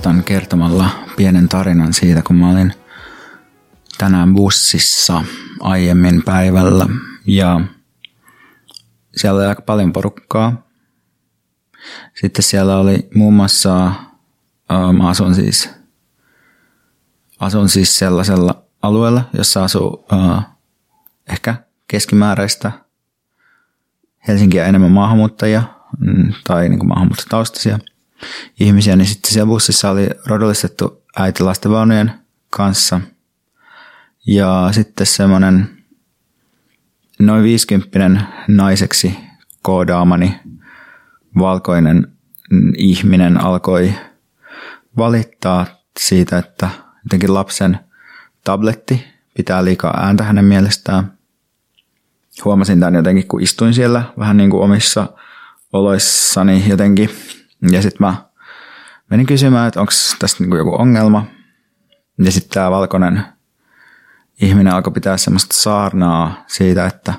Aloitan kertomalla pienen tarinan siitä, kun mä olin tänään bussissa aiemmin päivällä ja siellä oli aika paljon porukkaa. Sitten siellä oli muun muassa, äh, mä asun siis, asun siis sellaisella alueella, jossa asuu äh, ehkä keskimääräistä Helsinkiä enemmän maahanmuuttajia mm, tai niin kuin maahanmuuttotaustaisia – ihmisiä, niin sitten siellä bussissa oli rodollistettu äiti lastenvaunujen kanssa. Ja sitten semmoinen noin viisikymppinen naiseksi koodaamani valkoinen ihminen alkoi valittaa siitä, että jotenkin lapsen tabletti pitää liikaa ääntä hänen mielestään. Huomasin tämän jotenkin, kun istuin siellä vähän niin kuin omissa oloissani jotenkin ja sitten mä menin kysymään, että onko tässä niinku joku ongelma. Ja sitten tämä valkoinen ihminen alkoi pitää semmoista saarnaa siitä, että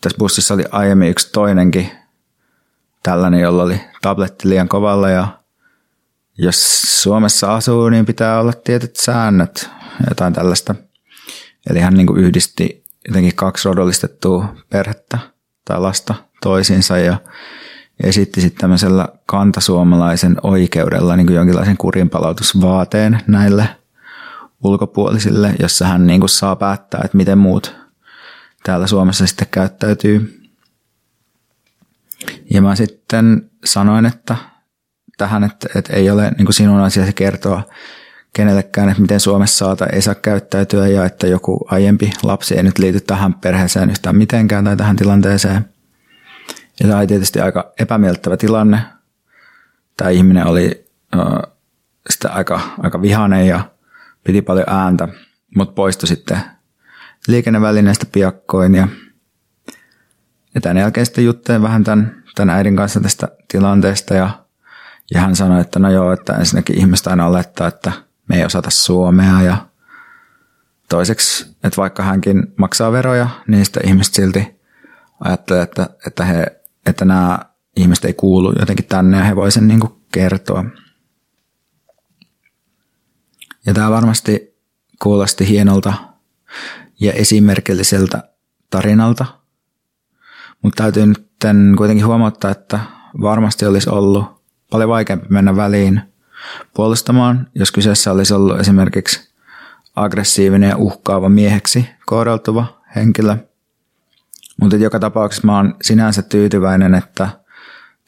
tässä bussissa oli aiemmin yksi toinenkin tällainen, jolla oli tabletti liian kovalla ja jos Suomessa asuu, niin pitää olla tietyt säännöt, jotain tällaista. Eli hän niin yhdisti jotenkin kaksi rodollistettua perhettä tai lasta toisiinsa ja esitti sitten tämmöisellä kantasuomalaisen oikeudella niin kuin jonkinlaisen kurinpalautusvaateen näille ulkopuolisille, jossa hän niin kuin saa päättää, että miten muut täällä Suomessa sitten käyttäytyy. Ja mä sitten sanoin, että tähän, että, että ei ole niin kuin sinun asiasi kertoa kenellekään, että miten Suomessa saa tai ei saa käyttäytyä ja että joku aiempi lapsi ei nyt liity tähän perheeseen yhtään mitenkään tai tähän tilanteeseen – ja tämä oli tietysti aika epämiellyttävä tilanne. Tämä ihminen oli äh, sitten aika, aika vihainen ja piti paljon ääntä, mutta poistui sitten liikennevälineestä piakkoin. Ja, ja tämän jälkeen sitten juttelin vähän tämän, tämän äidin kanssa tästä tilanteesta ja, ja hän sanoi, että no joo, että ensinnäkin ihmistä aina olettaa, että me ei osata suomea ja toiseksi, että vaikka hänkin maksaa veroja, niin sitten ihmiset silti ajattelee, että, että he että nämä ihmiset ei kuulu jotenkin tänne ja he voivat sen niin kuin kertoa. Ja tämä varmasti kuulosti hienolta ja esimerkilliseltä tarinalta, mutta täytyy nyt kuitenkin huomauttaa, että varmasti olisi ollut paljon vaikeampi mennä väliin puolustamaan, jos kyseessä olisi ollut esimerkiksi aggressiivinen ja uhkaava mieheksi koodautuva henkilö – mutta joka tapauksessa mä oon sinänsä tyytyväinen, että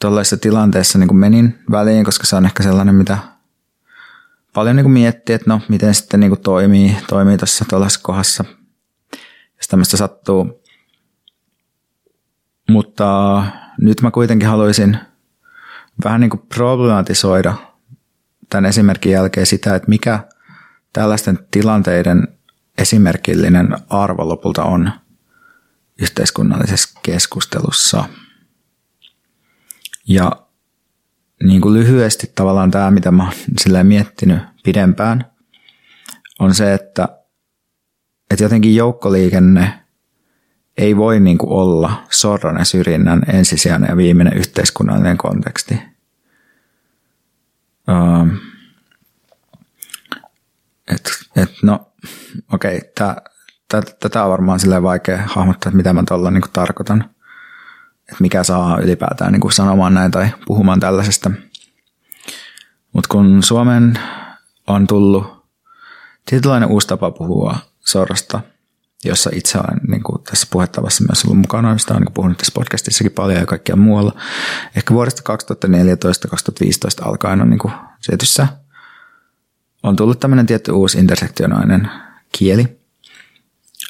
tuollaisessa tilanteessa niin menin väliin, koska se on ehkä sellainen, mitä paljon niin miettii, että no miten sitten niin toimii, toimii tuossa tuollaisessa kohdassa, jos tämmöistä sattuu. Mutta nyt mä kuitenkin haluaisin vähän niin problematisoida tämän esimerkin jälkeen sitä, että mikä tällaisten tilanteiden esimerkillinen arvo lopulta on – yhteiskunnallisessa keskustelussa. Ja niin kuin lyhyesti tavallaan tämä, mitä mä oon miettinyt pidempään, on se, että, että jotenkin joukkoliikenne ei voi niin kuin olla sorron ja syrjinnän ensisijainen ja viimeinen yhteiskunnallinen konteksti. Um, et, et no, okei, okay, tätä on varmaan silleen vaikea hahmottaa, että mitä mä tuolla niin tarkoitan. Että mikä saa ylipäätään niin sanomaan näin tai puhumaan tällaisesta. Mutta kun Suomen on tullut tietynlainen uusi tapa puhua sorrosta jossa itse olen niin kuin tässä puhettavassa myös ollut mukana. Sitä olen niin puhunut tässä podcastissakin paljon ja kaikkia muualla. Ehkä vuodesta 2014-2015 alkaen on niin kuin setyssä on tullut tämmöinen tietty uusi intersektionainen kieli.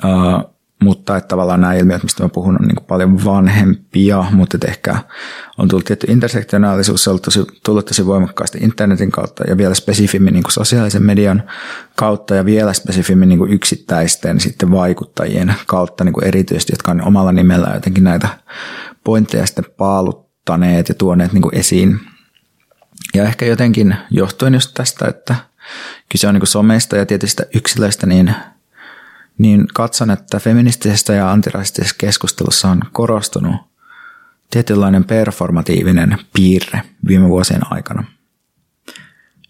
Uh, mutta että tavallaan nämä ilmiöt, mistä mä puhun, on niin paljon vanhempia, mutta ehkä on tullut tietty intersektionaalisuus, se on tosi, tullut tosi voimakkaasti internetin kautta ja vielä spesifimmin niin sosiaalisen median kautta ja vielä spesifimmin niin yksittäisten sitten vaikuttajien kautta niin erityisesti, jotka on omalla nimellä jotenkin näitä pointteja sitten paaluttaneet ja tuoneet niin esiin. Ja ehkä jotenkin johtuen just tästä, että kyse on niin someista ja tietystä yksilöistä, niin – niin katson, että feministisessä ja antirasistisessa keskustelussa on korostunut tietynlainen performatiivinen piirre viime vuosien aikana.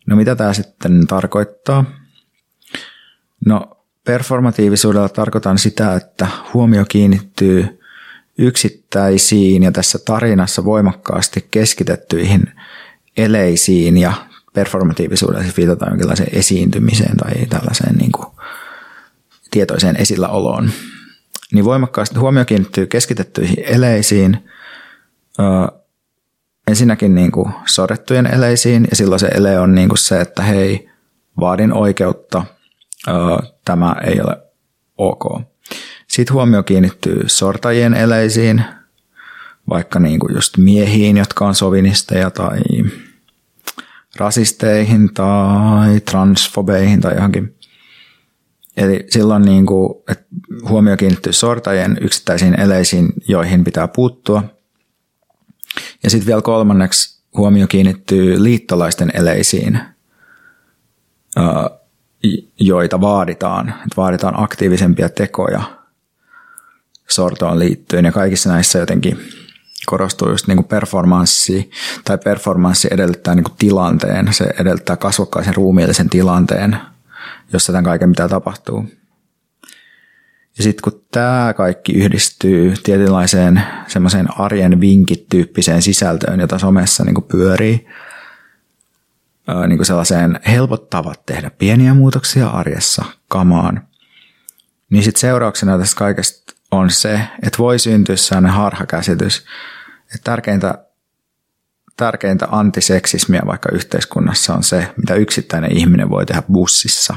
No mitä tämä sitten tarkoittaa? No performatiivisuudella tarkoitan sitä, että huomio kiinnittyy yksittäisiin ja tässä tarinassa voimakkaasti keskitettyihin eleisiin ja performatiivisuudella siis viitataan jonkinlaiseen esiintymiseen tai tällaiseen niin kuin tietoiseen esilläoloon. Niin voimakkaasti huomio kiinnittyy keskitettyihin eleisiin, ö, ensinnäkin niin kuin sorrettujen eleisiin, ja silloin se ele on niin kuin se, että hei, vaadin oikeutta, ö, tämä ei ole ok. Sitten huomio kiinnittyy sortajien eleisiin, vaikka niin kuin just miehiin, jotka on sovinisteja tai rasisteihin tai transfobeihin tai johonkin Eli silloin niin kuin, että huomio kiinnittyy sortajien yksittäisiin eleisiin, joihin pitää puuttua. Ja sitten vielä kolmanneksi huomio kiinnittyy liittolaisten eleisiin, joita vaaditaan. Että vaaditaan aktiivisempia tekoja sortoon liittyen. Ja kaikissa näissä jotenkin korostuu just niin kuin performanssi, tai performanssi edellyttää niin kuin tilanteen, se edellyttää kasvokkaisen ruumiillisen tilanteen – jossa tämän kaiken mitä tapahtuu. Ja sitten kun tämä kaikki yhdistyy tietynlaiseen semmoiseen arjen vinkit-tyyppiseen sisältöön, jota somessa niin pyörii, niin kuin sellaiseen helpottavat tehdä pieniä muutoksia arjessa kamaan, niin sitten seurauksena tästä kaikesta on se, että voi syntyä sellainen harhakäsitys, että tärkeintä tärkeintä antiseksismiä vaikka yhteiskunnassa on se, mitä yksittäinen ihminen voi tehdä bussissa.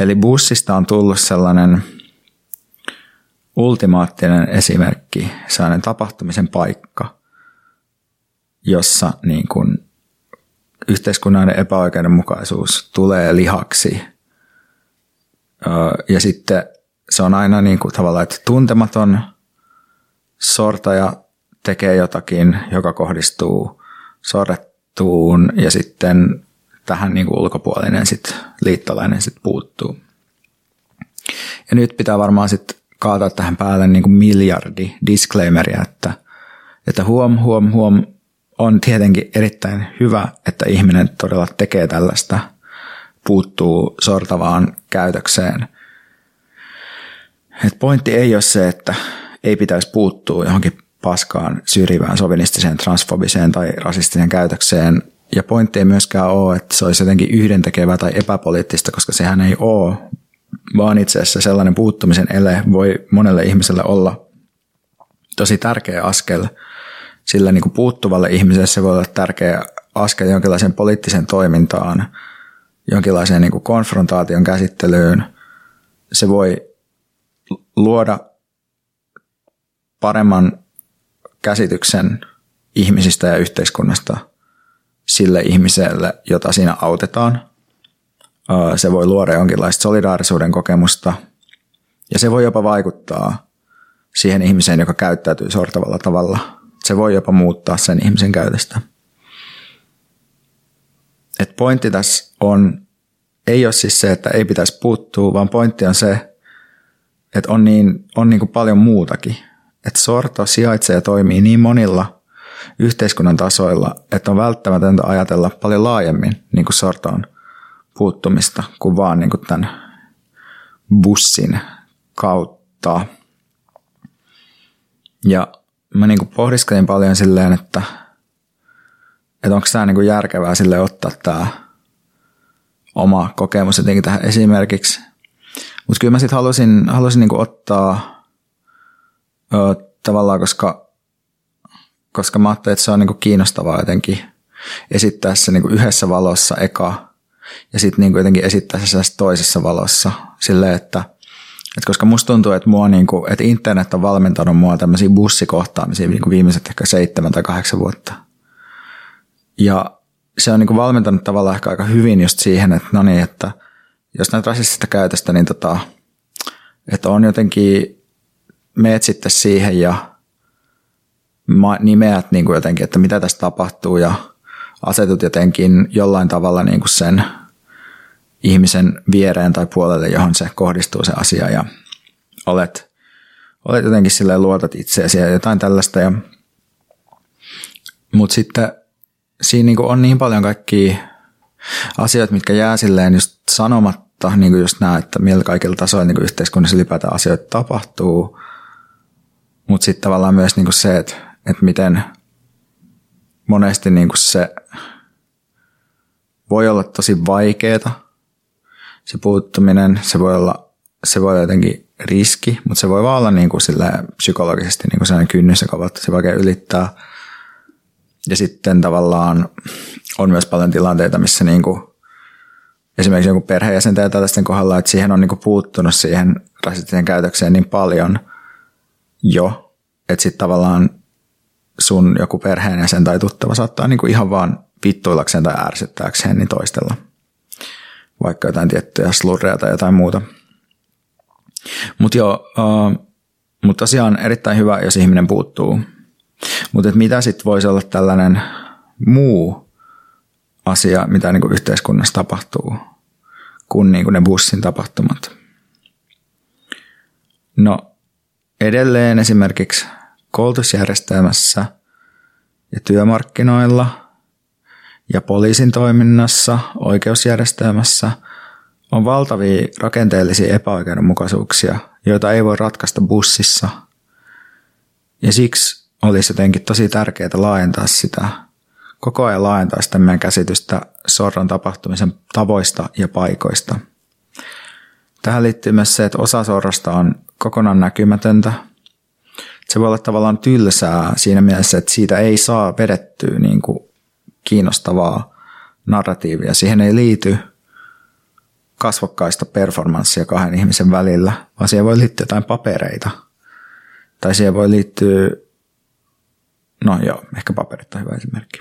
Eli bussista on tullut sellainen ultimaattinen esimerkki, sellainen tapahtumisen paikka, jossa niin kuin yhteiskunnallinen epäoikeudenmukaisuus tulee lihaksi. Ja sitten se on aina niin kuin tavallaan, että tuntematon sortaja tekee jotakin, joka kohdistuu sorrettuun ja sitten tähän niin kuin ulkopuolinen sit, liittolainen sit puuttuu. Ja nyt pitää varmaan sitten kaataa tähän päälle niin kuin miljardi disclaimeria, että, että huom, huom, huom, on tietenkin erittäin hyvä, että ihminen todella tekee tällaista, puuttuu sortavaan käytökseen. Et pointti ei ole se, että ei pitäisi puuttua johonkin paskaan, syrjivään, sovinistiseen, transfobiseen tai rasistiseen käytökseen. Ja pointti ei myöskään ole, että se olisi jotenkin yhdentekevää tai epäpoliittista, koska sehän ei ole, vaan itse asiassa sellainen puuttumisen ele voi monelle ihmiselle olla tosi tärkeä askel. Sillä niin kuin puuttuvalle ihmiselle se voi olla tärkeä askel jonkinlaiseen poliittiseen toimintaan, jonkinlaiseen niin kuin konfrontaation käsittelyyn. Se voi luoda paremman käsityksen ihmisistä ja yhteiskunnasta sille ihmiselle, jota siinä autetaan. Se voi luoda jonkinlaista solidaarisuuden kokemusta ja se voi jopa vaikuttaa siihen ihmiseen, joka käyttäytyy sortavalla tavalla. Se voi jopa muuttaa sen ihmisen käytöstä. Et pointti tässä on, ei ole siis se, että ei pitäisi puuttua, vaan pointti on se, että on niin, on niin kuin paljon muutakin että sorto sijaitsee ja toimii niin monilla yhteiskunnan tasoilla, että on välttämätöntä ajatella paljon laajemmin niin kuin sortoon puuttumista kuin vaan niin kuin tämän bussin kautta. Ja mä niin kuin pohdiskelin paljon silleen, että, että onko tämä niin kuin järkevää sille ottaa tämä oma kokemus jotenkin tähän esimerkiksi. Mutta kyllä mä sitten halusin, halusin niinku ottaa tavallaan, koska, koska mä ajattelin, että se on niinku kiinnostavaa jotenkin esittää se niinku yhdessä valossa eka ja sitten niinku jotenkin esittää se toisessa valossa silleen, että et koska musta tuntuu, että, mua niinku, että internet on valmentanut mua tämmöisiä bussikohtaamisia niinku viimeiset ehkä seitsemän tai kahdeksan vuotta. Ja se on niinku valmentanut tavallaan ehkä aika hyvin just siihen, että no niin, että jos näitä rasistista käytöstä, niin tota, että on jotenkin, meet sitten siihen ja nimeät niin kuin jotenkin, että mitä tässä tapahtuu ja asetut jotenkin jollain tavalla niin kuin sen ihmisen viereen tai puolelle, johon se kohdistuu se asia ja olet, olet jotenkin silleen luotat itseesi ja jotain tällaista. Ja, mutta sitten siinä niin on niin paljon kaikkia asioita, mitkä jää silleen just sanomatta, niin kuin just nämä, että millä kaikilla tasoilla niin yhteiskunnassa ylipäätään asioita tapahtuu, mutta sitten tavallaan myös niin se, että, että miten monesti niin se voi olla tosi vaikeaa, se puuttuminen, se voi olla, se voi olla jotenkin riski, mutta se voi vaan olla niin kuin psykologisesti niin kuin sellainen kynnys, joka se vaikea ylittää. Ja sitten tavallaan on myös paljon tilanteita, missä niin kuin esimerkiksi joku perheenjäsen tai tällaisten kohdalla, että siihen on niin kuin puuttunut siihen rasistiseen käytökseen niin paljon jo, että sitten tavallaan sun joku perheenjäsen tai tuttava saattaa niin kuin ihan vaan vittuillakseen tai ärsyttääkseen niin toistella vaikka jotain tiettyjä slurreja tai jotain muuta. Mutta joo, uh, mutta tosiaan erittäin hyvä, jos ihminen puuttuu. Mutta mitä sitten voisi olla tällainen muu asia, mitä niinku yhteiskunnassa tapahtuu, kuin niinku ne bussin tapahtumat? No edelleen esimerkiksi koulutusjärjestelmässä ja työmarkkinoilla – ja poliisin toiminnassa, oikeusjärjestelmässä on valtavia rakenteellisia epäoikeudenmukaisuuksia, joita ei voi ratkaista bussissa. Ja siksi olisi jotenkin tosi tärkeää laajentaa sitä, koko ajan laajentaa sitä meidän käsitystä sorron tapahtumisen tavoista ja paikoista. Tähän liittyy myös se, että osa sorrosta on kokonaan näkymätöntä. Se voi olla tavallaan tylsää siinä mielessä, että siitä ei saa vedettyä niin kuin kiinnostavaa narratiivia. Siihen ei liity kasvokkaista performanssia kahden ihmisen välillä, vaan siihen voi liittyä jotain papereita. Tai siihen voi liittyä, no joo, ehkä paperit on hyvä esimerkki.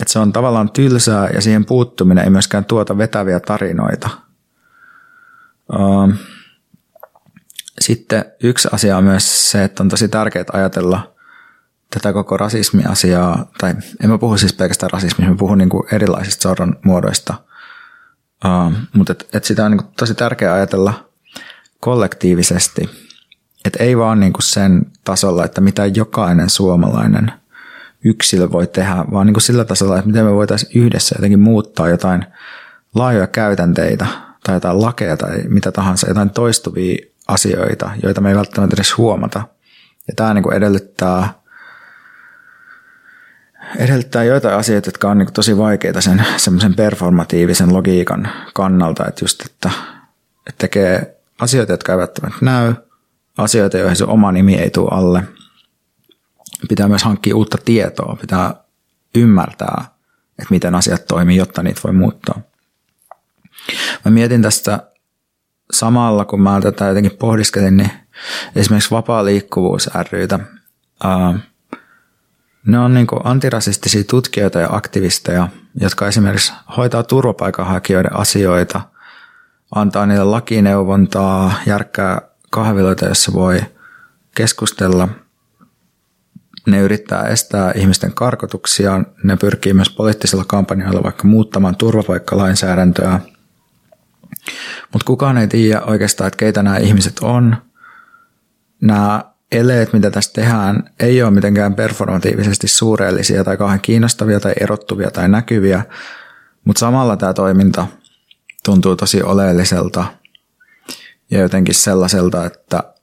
Että se on tavallaan tylsää ja siihen puuttuminen ei myöskään tuota vetäviä tarinoita. Sitten yksi asia on myös se, että on tosi tärkeää ajatella tätä koko rasismiasiaa, tai en mä puhu siis pelkästään rasismista, mä puhun niin kuin erilaisista sorron muodoista, uh, mutta et, et sitä on niin kuin tosi tärkeää ajatella kollektiivisesti, että ei vaan niin kuin sen tasolla, että mitä jokainen suomalainen yksilö voi tehdä, vaan niin kuin sillä tasolla, että miten me voitaisiin yhdessä jotenkin muuttaa jotain laajoja käytänteitä tai jotain lakeja tai mitä tahansa, jotain toistuvia asioita, joita me ei välttämättä edes huomata. Ja tämä niin kuin edellyttää edellyttää joitain asioita, jotka on niin tosi vaikeita sen semmoisen performatiivisen logiikan kannalta, että just, että, että tekee asioita, jotka eivät välttämättä näy, asioita, joihin se oma nimi ei tule alle. Pitää myös hankkia uutta tietoa, pitää ymmärtää, että miten asiat toimii, jotta niitä voi muuttaa. Mä mietin tästä samalla, kun mä tätä jotenkin pohdiskelin, niin esimerkiksi vapaa liikkuvuus rytä. Ne on niin antirasistisia tutkijoita ja aktivisteja, jotka esimerkiksi hoitaa turvapaikanhakijoiden asioita, antaa niille lakineuvontaa, järkkää kahviloita, jossa voi keskustella. Ne yrittää estää ihmisten karkotuksia, ne pyrkii myös poliittisilla kampanjoilla vaikka muuttamaan turvapaikkalainsäädäntöä. Mutta kukaan ei tiedä oikeastaan, että keitä nämä ihmiset on. Nämä eleet, mitä tässä tehdään, ei ole mitenkään performatiivisesti suureellisia tai kauhean kiinnostavia tai erottuvia tai näkyviä, mutta samalla tämä toiminta tuntuu tosi oleelliselta ja jotenkin sellaiselta, että,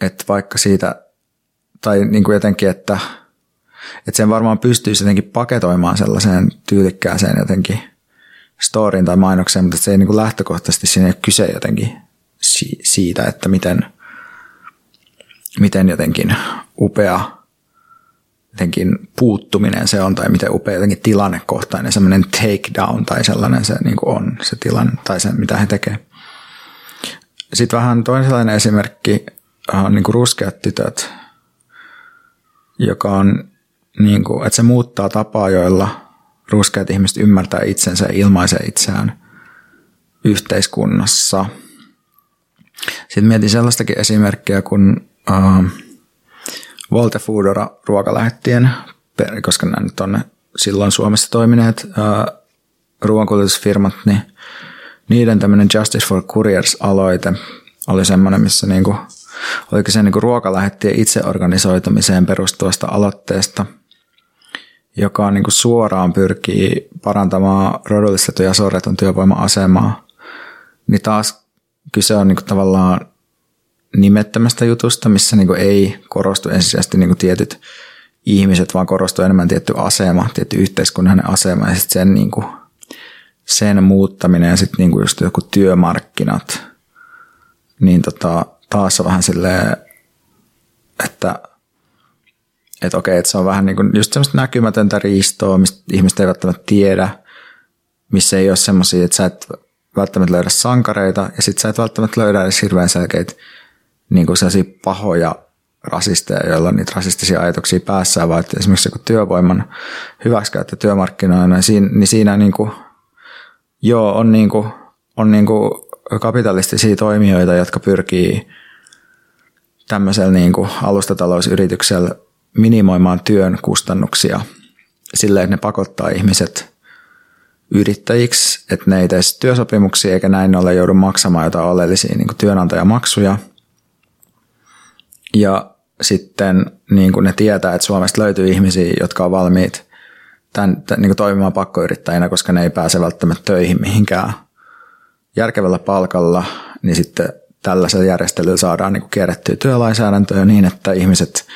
että vaikka siitä, tai niin kuin jotenkin, että, että sen varmaan pystyisi jotenkin paketoimaan sellaiseen tyylikkääseen jotenkin storyin tai mainokseen, mutta se ei niin lähtökohtaisesti ole kyse jotenkin siitä, että miten, miten jotenkin upea jotenkin puuttuminen se on tai miten upea jotenkin tilannekohtainen semmoinen takedown tai sellainen se niin on se tilanne tai se mitä he tekee. Sitten vähän toinen esimerkki on niin ruskeat tytöt, joka on, niin kuin, että se muuttaa tapaa, joilla ruskeat ihmiset ymmärtää itsensä ja ilmaisee itseään yhteiskunnassa. Sitten mietin sellaistakin esimerkkiä, kun uh, Volte Foodora ruokalähettien, koska nämä nyt on silloin Suomessa toimineet uh, ruoankuljetusfirmat, niin niiden tämmöinen Justice for Couriers-aloite oli semmoinen, missä niinku, oliko se niinku ruokalähettien itseorganisoitumiseen perustuvasta aloitteesta, joka on niinku suoraan pyrkii parantamaan rodullistetun ja sorretun työvoima-asemaa, niin taas kyse on niinku tavallaan nimettömästä jutusta, missä niinku ei korostu ensisijaisesti niinku tietyt ihmiset, vaan korostuu enemmän tietty asema, tietty yhteiskunnallinen asema ja sitten sen, niinku, sen muuttaminen ja sitten niinku just joku työmarkkinat, niin tota, taas on vähän silleen, että että okei, että se on vähän niin kuin just semmoista näkymätöntä riistoa, mistä ihmiset eivät välttämättä tiedä, missä ei ole semmoisia, että sä et välttämättä löydä sankareita ja sitten sä et välttämättä löydä edes hirveän selkeitä niin kuin pahoja rasisteja, joilla on niitä rasistisia ajatuksia päässä, vaan että esimerkiksi joku työvoiman hyväksikäyttö työmarkkinoilla, niin siinä, niin siinä niin kuin, joo, on, niin kuin, on niin kuin kapitalistisia toimijoita, jotka pyrkii tämmöisellä niin kuin alustatalousyrityksellä minimoimaan työn kustannuksia silleen, että ne pakottaa ihmiset yrittäjiksi, että ne ei tee työsopimuksia eikä näin ole joudu maksamaan jotain oleellisia niin työnantajamaksuja – ja sitten niin kuin ne tietää, että Suomesta löytyy ihmisiä, jotka on valmiit tämän, tämän, niin kuin toimimaan pakkoyrittäjinä, koska ne ei pääse välttämättä töihin mihinkään järkevällä palkalla, niin sitten tällaisella järjestelyllä saadaan niin kuin kierrettyä työlainsäädäntöä niin, että ihmiset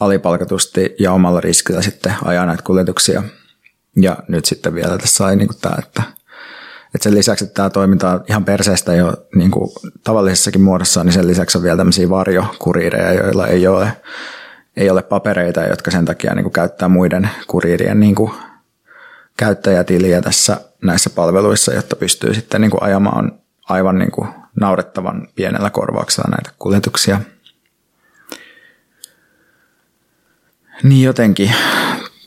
alipalkatusti ja omalla riskillä sitten ajaa näitä kuljetuksia. Ja nyt sitten vielä tässä sai niin tämä, että et sen lisäksi, että tämä toiminta ihan perseestä jo niin kuin tavallisessakin muodossa, niin sen lisäksi on vielä tämmöisiä varjokuriireja, joilla ei ole, ei ole papereita, jotka sen takia niin kuin käyttää muiden kuriirien niin kuin käyttäjätiliä tässä näissä palveluissa, jotta pystyy sitten niin kuin ajamaan aivan niin kuin naurettavan pienellä korvauksella näitä kuljetuksia. Niin jotenkin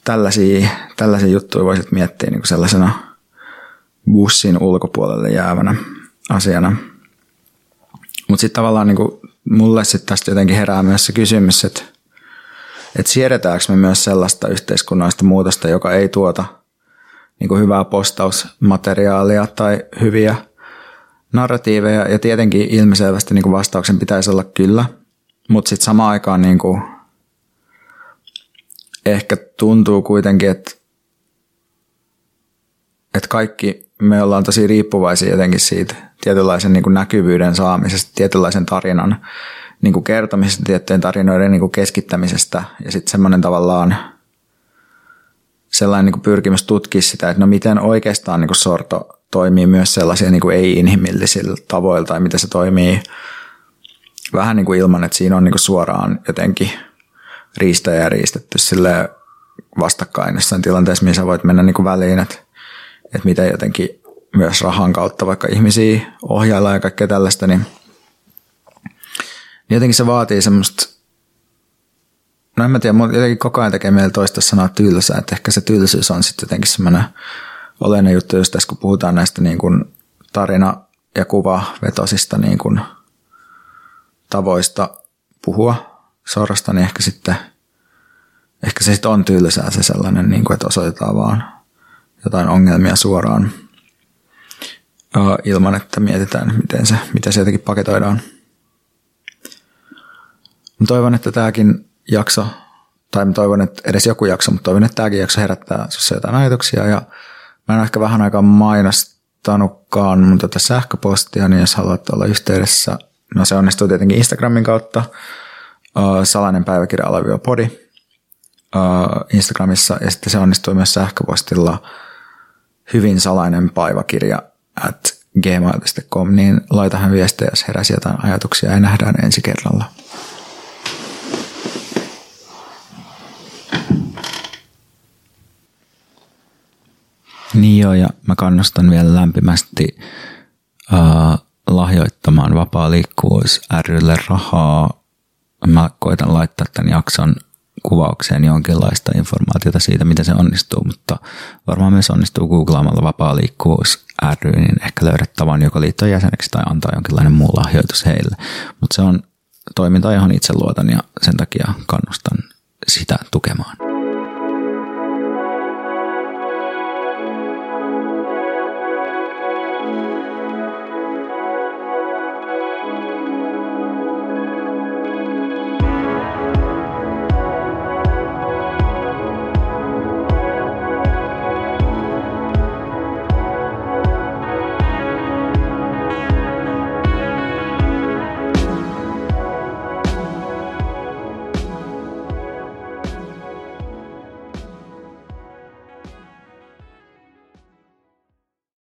tällaisia, tällaisia juttuja voisit miettiä niin kuin sellaisena bussin ulkopuolelle jäävänä asiana. Mutta sitten tavallaan niinku, mulle sitten tästä jotenkin herää myös se kysymys, että et siedetäänkö me myös sellaista yhteiskunnallista muutosta, joka ei tuota niinku hyvää postausmateriaalia tai hyviä narratiiveja. Ja tietenkin ilmiselvästi niinku vastauksen pitäisi olla kyllä, mutta sitten samaan aikaan niinku, ehkä tuntuu kuitenkin, että että kaikki me ollaan tosi riippuvaisia jotenkin siitä tietynlaisen niin kuin näkyvyyden saamisesta, tietynlaisen tarinan niin kuin kertomisesta, tiettyjen tarinoiden niin kuin keskittämisestä. Ja sitten semmoinen tavallaan sellainen niin kuin pyrkimys tutkia sitä, että no miten oikeastaan niin kuin sorto toimii myös sellaisia niin kuin ei-inhimillisillä tavoilla tai miten se toimii. Vähän niin kuin ilman, että siinä on niin kuin suoraan jotenkin riistä ja riistetty sille vastakkain jossain tilanteessa, missä voit mennä niin kuin väliin, että että miten jotenkin myös rahan kautta vaikka ihmisiä ohjaillaan ja kaikkea tällaista, niin, niin jotenkin se vaatii semmoista, no en mä tiedä, jotenkin koko ajan tekee meillä toista sanaa tylsää, että ehkä se tylsyys on sitten jotenkin semmoinen oleellinen juttu, jos tässä kun puhutaan näistä niin kuin tarina- ja kuvavetosista niin kuin tavoista puhua sorasta, niin ehkä sitten ehkä se sitten on tylsää se sellainen, niin kuin, että osoitetaan vaan jotain ongelmia suoraan ilman, että mietitään, miten se, miten se jotenkin paketoidaan. Mä toivon, että tämäkin jakso, tai mä toivon, että edes joku jakso, mutta toivon, että tämäkin jakso herättää sinussa jotain ajatuksia. Ja mä en ehkä vähän aikaa mainostanutkaan mun tätä sähköpostia, niin jos haluat olla yhteydessä, no se onnistuu tietenkin Instagramin kautta, salainen päiväkirja alavio podi uh, Instagramissa, ja sitten se onnistuu myös sähköpostilla – hyvin salainen paivakirja at gmail.com, niin laitahan viestejä, jos heräsi jotain ajatuksia ja nähdään ensi kerralla. Niin joo, ja mä kannustan vielä lämpimästi uh, lahjoittamaan vapaa liikkuvuus rylle rahaa. Mä koitan laittaa tämän jakson kuvaukseen jonkinlaista informaatiota siitä, miten se onnistuu, mutta varmaan myös onnistuu googlaamalla vapaa liikkuvuus ry, niin ehkä löydät tavan joko liittoon jäseneksi tai antaa jonkinlainen muu lahjoitus heille. Mutta se on toiminta, johon itse luotan ja sen takia kannustan sitä tukemaan.